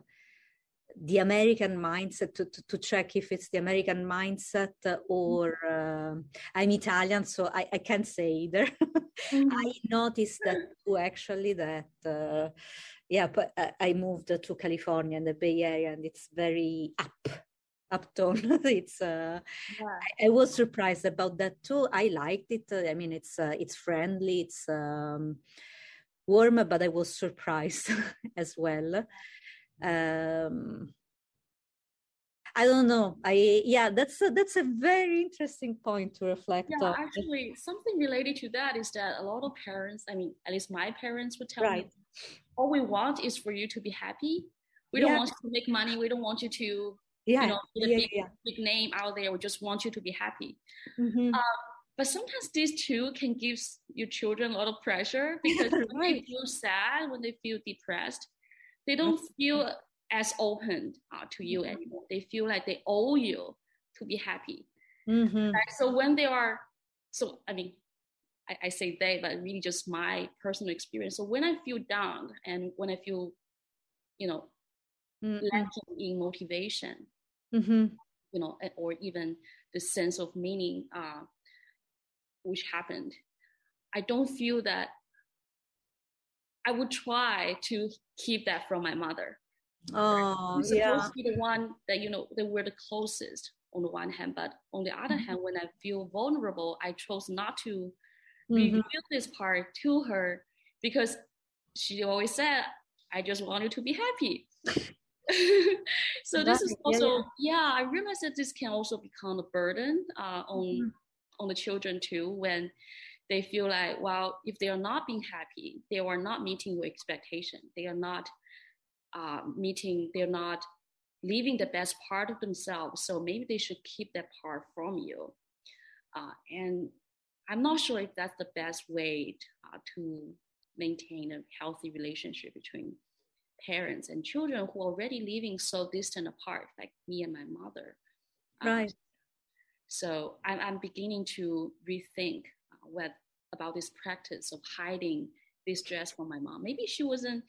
Speaker 2: the American mindset, to, to, to check if it's the American mindset uh, or uh, I'm Italian, so I, I can't say either.
Speaker 3: Mhm.
Speaker 2: I noticed that too, actually, that, uh, yeah, but I- moved to California in the Bay Area and it's very up, uptone. it's, uh,
Speaker 3: Yeah.
Speaker 2: I, I was surprised about that too. I liked it. Uh, I mean, it's, uh, it's friendly, it's um, warm, but I was surprised as well. Um, I don't know. I yeah, that's a, that's a very interesting point to reflect
Speaker 3: Yeah,
Speaker 2: on.
Speaker 3: actually, something related to that is that a lot of parents, I mean, at least my parents would tell
Speaker 2: Right.
Speaker 3: me, all we want is for you to be happy. We don't
Speaker 2: Yeah.
Speaker 3: want you to make money. We don't want you to,
Speaker 2: Yeah,
Speaker 3: you know, get a
Speaker 2: yeah,
Speaker 3: big,
Speaker 2: yeah.
Speaker 3: big name out there. We just want you to be happy.
Speaker 2: Mhm.
Speaker 3: But sometimes these two can give your children a lot of pressure because when they feel sad, when they feel depressed, they don't feel as open uh, to you anymore. They feel like they owe you to be happy.
Speaker 2: Mhm.
Speaker 3: Right? So when they are, so I mean, I, I say they, but really just my personal experience. So when I feel down and when I feel, you know,
Speaker 2: Mhm.
Speaker 3: lacking in motivation,
Speaker 2: Mhm.
Speaker 3: you know, or even the sense of meaning, uh, which happened, I don't feel that. I would try to keep that from my mother.
Speaker 2: Oh,
Speaker 3: supposed
Speaker 2: yeah.
Speaker 3: to be the one that you know that we're the closest on the one hand, but on the other
Speaker 2: Mhm.
Speaker 3: hand, when I feel vulnerable, I chose not to
Speaker 2: Mhm.
Speaker 3: reveal this part to her because she always said, "I just want you to be happy." so this is
Speaker 2: Right, yeah,
Speaker 3: also yeah. I realize that this can also become a burden uh, on
Speaker 2: Mhm.
Speaker 3: on the children too when they feel like well if they are not being happy they are not meeting your expectation. They are not uh, meeting they're not leaving the best part of themselves. So maybe they should keep that part from you. Uh, and i'm not sure if that's the best way uh, to maintain a healthy relationship between parents and children who are already living so distant apart like me and my mother. Uh,
Speaker 2: Right.
Speaker 3: so I'm, I'm beginning to rethink uh, what about this practice of hiding this dress from my mom. Maybe she wasn't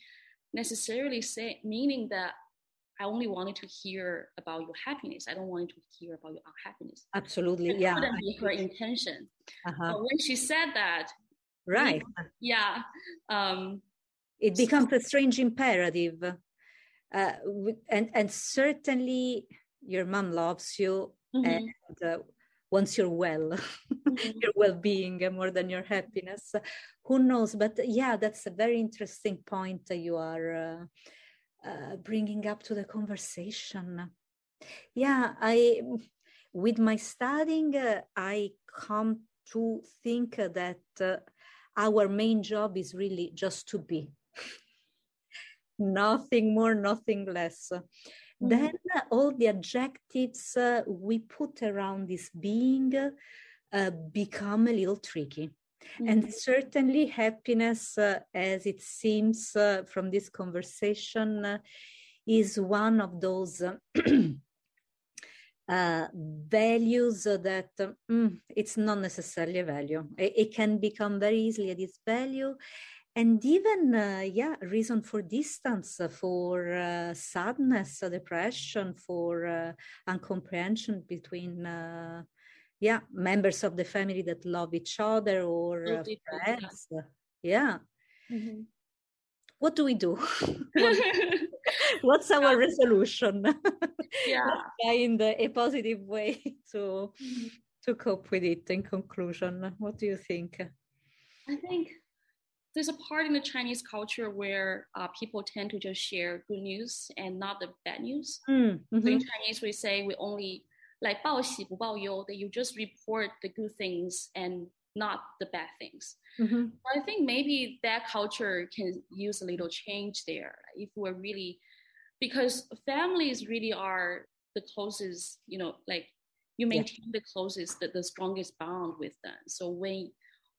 Speaker 3: necessarily say, meaning that I only wanted to hear about your happiness. I don't want to hear about your unhappiness.
Speaker 2: Absolutely.
Speaker 3: That
Speaker 2: Yeah.
Speaker 3: couldn't be her intention.
Speaker 2: Uh-huh.
Speaker 3: But when she said that,
Speaker 2: Right.
Speaker 3: yeah, um,
Speaker 2: It becomes a strange imperative. Uh, and, and certainly your mom loves you.
Speaker 3: mhm,
Speaker 2: And uh, once you're well, mm-hmm. your well-being more than your happiness. Who knows? But yeah, that's a very interesting point you are uh, uh, bringing up to the conversation. Yeah, I with my studying, uh, I come to think that uh, our main job is really just to be. nothing more, nothing less. Mm-hmm. Then uh, all the adjectives uh, we put around this being uh, become a little tricky. Mm-hmm. And certainly, happiness, uh, as it seems uh, from this conversation, uh, is one of those values that mm, it's not necessarily a value. It, it, can become very easily a disvalue and even uh, yeah reason for distance uh, for uh, sadness uh, depression for uh, uncomprehension between uh, yeah members of the family that love each other or friends yeah. Mm-hmm. what do we do? What's our resolution?
Speaker 3: Yeah.
Speaker 2: Find a positive way to mm-hmm. to cope with it in conclusion. What do you think?
Speaker 3: I think there's a part in the Chinese culture where uh, people tend to just share good news and not the bad news.
Speaker 2: Mm, hmm
Speaker 3: so in Chinese, we say we only like 报喜不报忧, that you just report the good things and not the bad things.
Speaker 2: Mm-hmm.
Speaker 3: I think maybe that culture can use a little change there if we're really, because families really are the closest, you know, like you maintain yeah. the closest, the, the strongest bond with them. So when,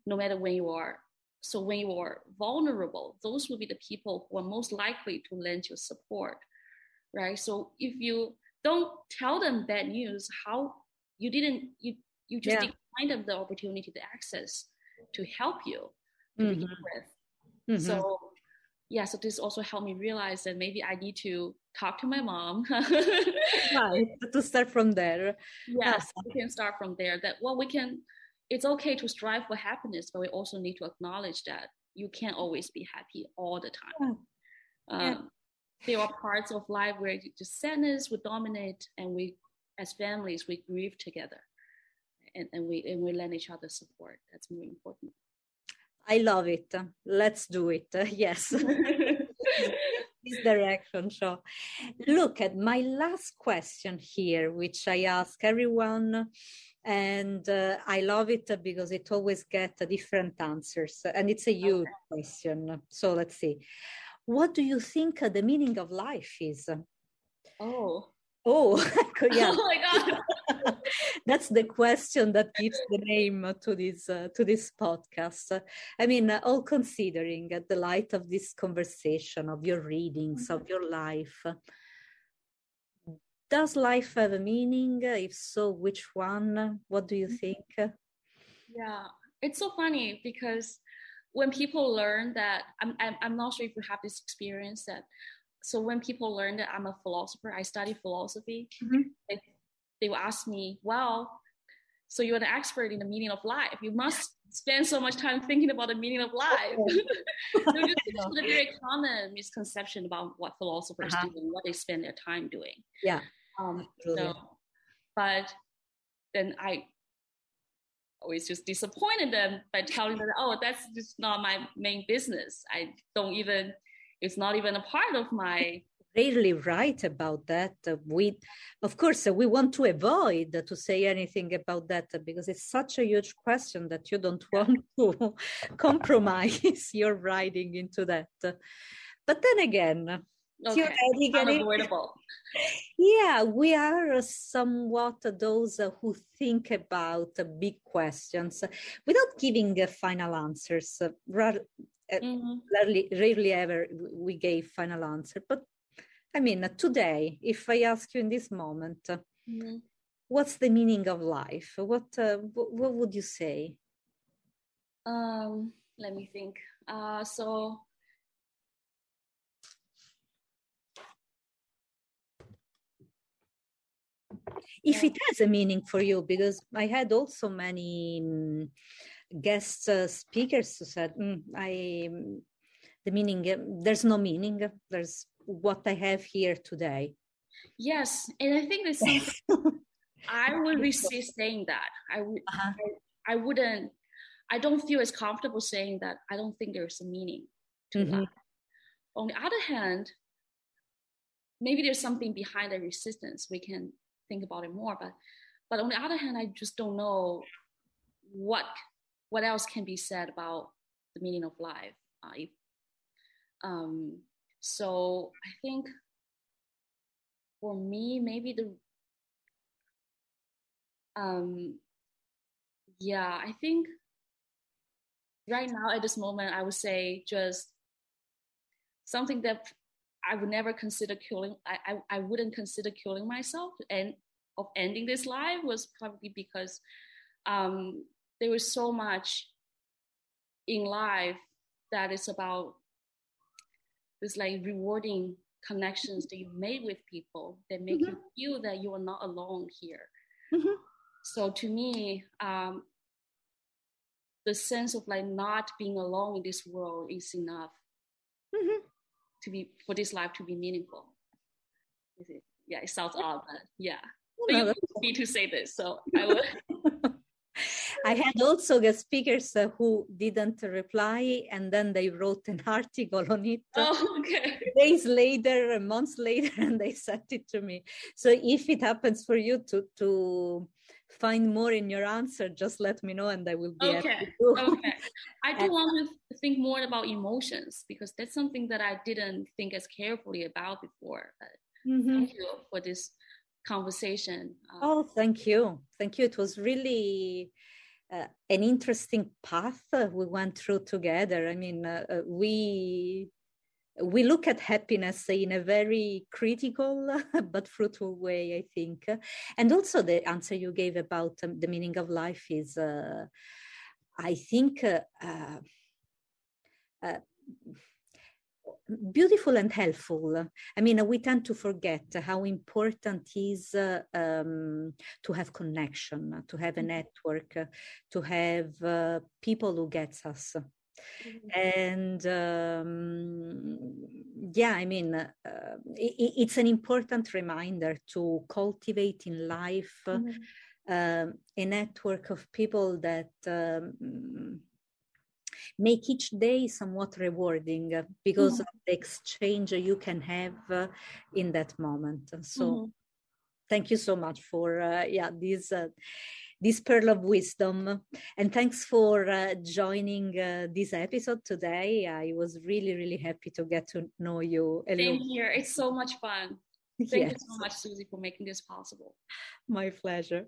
Speaker 3: no matter when you are so when you are vulnerable, those will be the people who are most likely to lend you support, right? So if you don't tell them bad news, how you didn't you you just yeah. decline them the opportunity, the access to help you to mm-hmm. begin with. Mm-hmm. So yeah, so this also helped me realize that maybe I need to talk to my mom.
Speaker 2: right, to start from there.
Speaker 3: Yes, we can start from there. That well, we can it's okay to strive for happiness, but we also need to acknowledge that you can't always be happy all the time. Yeah. Um, there are parts of life where just sadness would dominate, and we, as families, we grieve together, and, and we and we lend each other support. That's more important.
Speaker 2: I love it. Let's do it. yes. this direction. So, look at my last question here, which I ask everyone and uh, i love it because it always gets different answers and it's a huge okay. question. So let's see. What do you think the meaning of life is?
Speaker 3: Oh.
Speaker 2: Oh
Speaker 3: yeah. Oh my god.
Speaker 2: That's the question that gives the name to this uh, to this podcast. I mean uh, all considering at the light of this conversation of your readings mm-hmm. of your life does life have a meaning? If so, which one? What do you mm-hmm. think?
Speaker 3: Yeah, it's so funny because when people learn that, I'm, I'm, I'm not sure if you have this experience that, so when people learn that I'm a philosopher, I study philosophy,
Speaker 2: mm-hmm.
Speaker 3: they, they will ask me, well, so you're an expert in the meaning of life. You must spend so much time thinking about the meaning of life. just a very common misconception about what philosophers uh-huh. do and what they spend their time doing.
Speaker 2: Yeah.
Speaker 3: Um, so, but then I always just disappointed them by telling them, oh, that's just not my main business. I don't even, it's not even a part of my
Speaker 2: really right about that. Uh, we, of course, uh, we want to avoid uh, to say anything about that because it's such a huge question that you don't want to compromise your writing into that. But then again,
Speaker 3: okay. unavoidable.
Speaker 2: yeah, we are somewhat those who think about big questions without giving final answers.
Speaker 3: Mm-hmm.
Speaker 2: Rarely, rarely ever we gave final answer, but I mean, today, if I ask you in this moment,
Speaker 3: mm-hmm.
Speaker 2: what's the meaning of life? What uh, what would you say?
Speaker 3: Um, let me think. Uh, so
Speaker 2: if it has a meaning for you because i had also many um, guest uh, speakers who said mm, i the meaning uh, there's no meaning there's what i have here today
Speaker 3: yes and i think there's I would resist saying that. I would. Uh-huh. I, I, wouldn't. I don't feel as comfortable saying that. I don't think there's a meaning to mm-hmm. that. On the other hand, maybe there's something behind the resistance. We can think about it more. But but on the other hand, I just don't know what what else can be said about the meaning of life. Uh, if, um, so I think for me, maybe the um, yeah, I think right now at this moment, I would say just something that I would never consider killing. I, I, I wouldn't consider killing myself and of ending this life was probably because um, there was so much in life that is about this like rewarding connections that you made with people that make mm-hmm. you feel that you are not alone here. Mm-hmm. So to me, um, the sense of like not being alone in this world is enough mm-hmm. to be for this life to be meaningful. It, yeah, it sounds odd, but yeah. But no, you me to say this, so I will.
Speaker 2: I had also the speakers uh, who didn't reply, and then they wrote an article on it.
Speaker 3: Oh, okay.
Speaker 2: Days later, months later, and they sent it to me. So if it happens for you to to find more in your answer, just let me know, and I will be
Speaker 3: okay. okay. I do want to think more about emotions because that's something that I didn't think as carefully about before. Mm-hmm. Thank you for this conversation.
Speaker 2: Uh, oh, thank you. Thank you. It was really uh, an interesting path uh, we went through together. I mean, uh, uh we we look at happiness in a very critical but fruitful way, I think. And also the answer you gave about um, the meaning of life is, uh, I think, beautiful and helpful. I mean, we tend to forget how important is uh, um, to have connection, to have a mm-hmm. network, to have uh, people who gets us. Mm-hmm. And um, yeah, I mean, uh, it, it's an important reminder to cultivate in life mm-hmm. Um, a network of people that um, make each day somewhat rewarding uh, because mm-hmm. of the exchange you can have uh, in that moment. So mm-hmm. thank you so much for uh, yeah this uh, this pearl of wisdom and thanks for uh, joining uh, this episode today i was really really happy to get to know you
Speaker 3: same here it's so much fun thank yes. you so much Susi for making this possible
Speaker 2: my pleasure